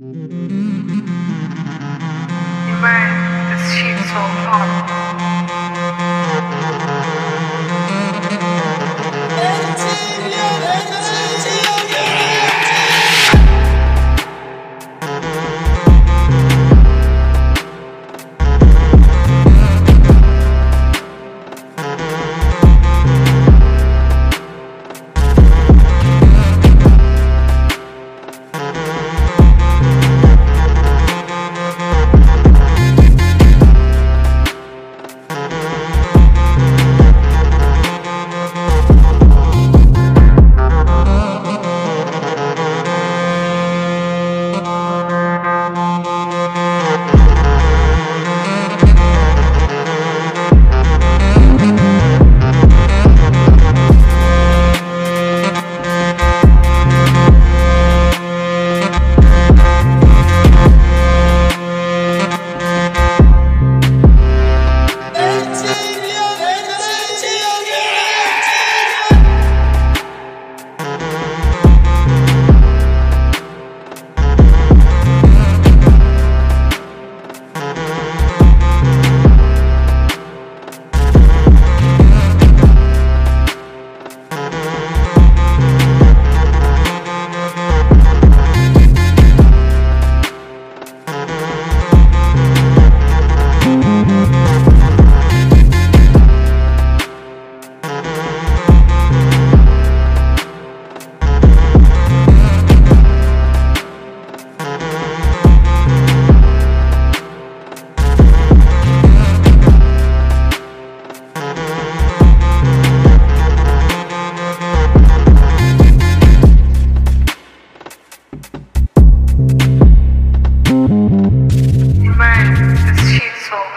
Man,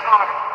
Man,